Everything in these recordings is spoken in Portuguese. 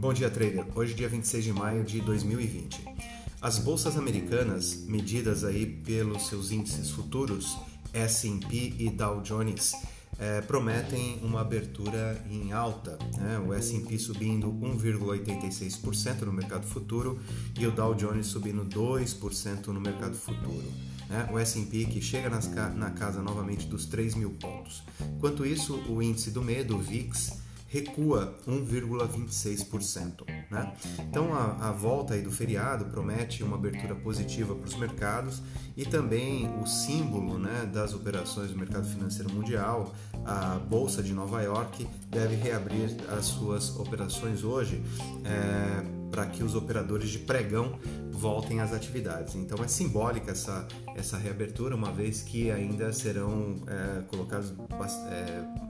Bom dia, trader. Hoje, dia 26 de maio de 2020. As bolsas americanas, medidas aí pelos seus índices futuros, S&P e Dow Jones, eh, prometem uma abertura em alta. Né? O S&P subindo 1,86% no mercado futuro e o Dow Jones subindo 2% no mercado futuro. Né? O S&P que chega nas, na casa novamente dos 3 mil pontos. Enquanto isso, o índice do medo, o VIX, recua 1,26%. Né? Então a, a, volta aí do feriado promete uma abertura positiva para os mercados e também o símbolo né, das operações do mercado financeiro mundial, a Bolsa de Nova York, deve reabrir as suas operações hoje. É, para que os operadores de pregão voltem às atividades. Então é simbólica essa, essa reabertura, uma vez que ainda serão é, colocados é,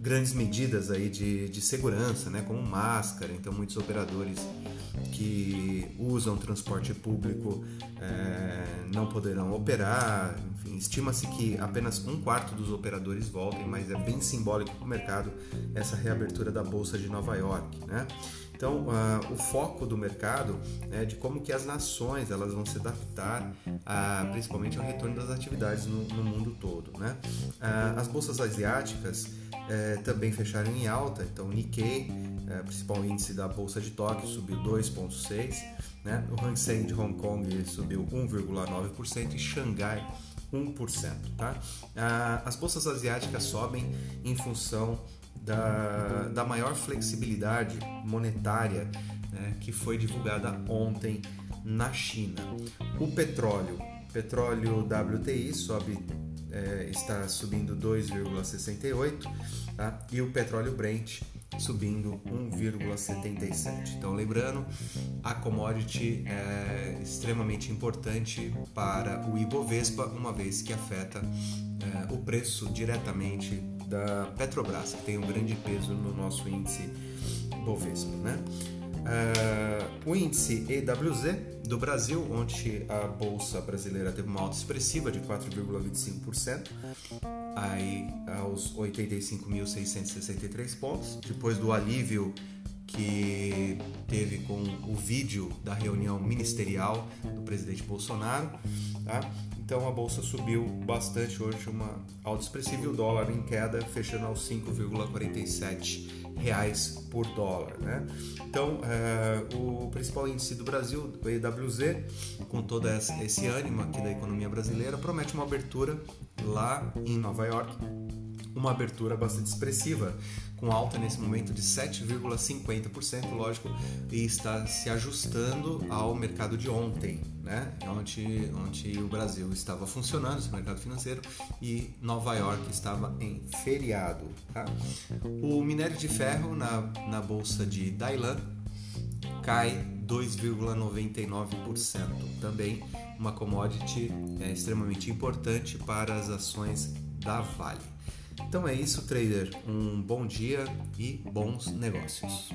grandes medidas aí de, de segurança, né, como máscara. Então, muitos operadores que usam transporte público é, não poderão operar. Enfim, estima-se que apenas um quarto dos operadores voltem, mas é bem simbólico para o mercado essa reabertura da bolsa de Nova York, né? Então, uh, o foco do mercado é de como que as nações elas vão se adaptar, principalmente ao retorno das atividades no, no mundo todo. Né? Uh, as bolsas asiáticas uh, também fecharam em alta, então Nikkei, eh, principal índice da bolsa de Tóquio, subiu 2,6%, né? o Hang Seng de Hong Kong subiu 1,9% e Xangai 1%. Tá? Ah, as bolsas asiáticas sobem em função da, da maior flexibilidade monetária né, que foi divulgada ontem na China. O petróleo, petróleo WTI sobe, é, está subindo 2,68 tá? e o petróleo Brent subindo 1,77. Então, lembrando, a commodity é extremamente importante para o Ibovespa, uma vez que afeta é, o preço diretamente da Petrobras, que tem um grande peso no nosso índice Bovespa. Né? Uh, o índice EWZ do Brasil, onde a bolsa brasileira teve uma alta expressiva de 4,25%, aí aos 85.663 pontos, depois do alívio que teve com o vídeo da reunião ministerial do presidente Bolsonaro. Tá? Então a bolsa subiu bastante hoje, uma alta expressiva e o dólar em queda, fechando aos 5,47 reais por dólar. Né? Então é, o principal índice do Brasil, o EWZ, com todo esse ânimo aqui da economia brasileira, promete uma abertura lá em Nova York uma abertura bastante expressiva, com alta nesse momento de 7,50%, lógico, e está se ajustando ao mercado de ontem, né? onde, onde o Brasil estava funcionando, esse mercado financeiro, e Nova York estava em feriado. Tá? O minério de ferro na, na bolsa de Dailan cai 2,99%. Também uma commodity é, extremamente importante para as ações da Vale. Então é isso, trader. Um bom dia e bons negócios.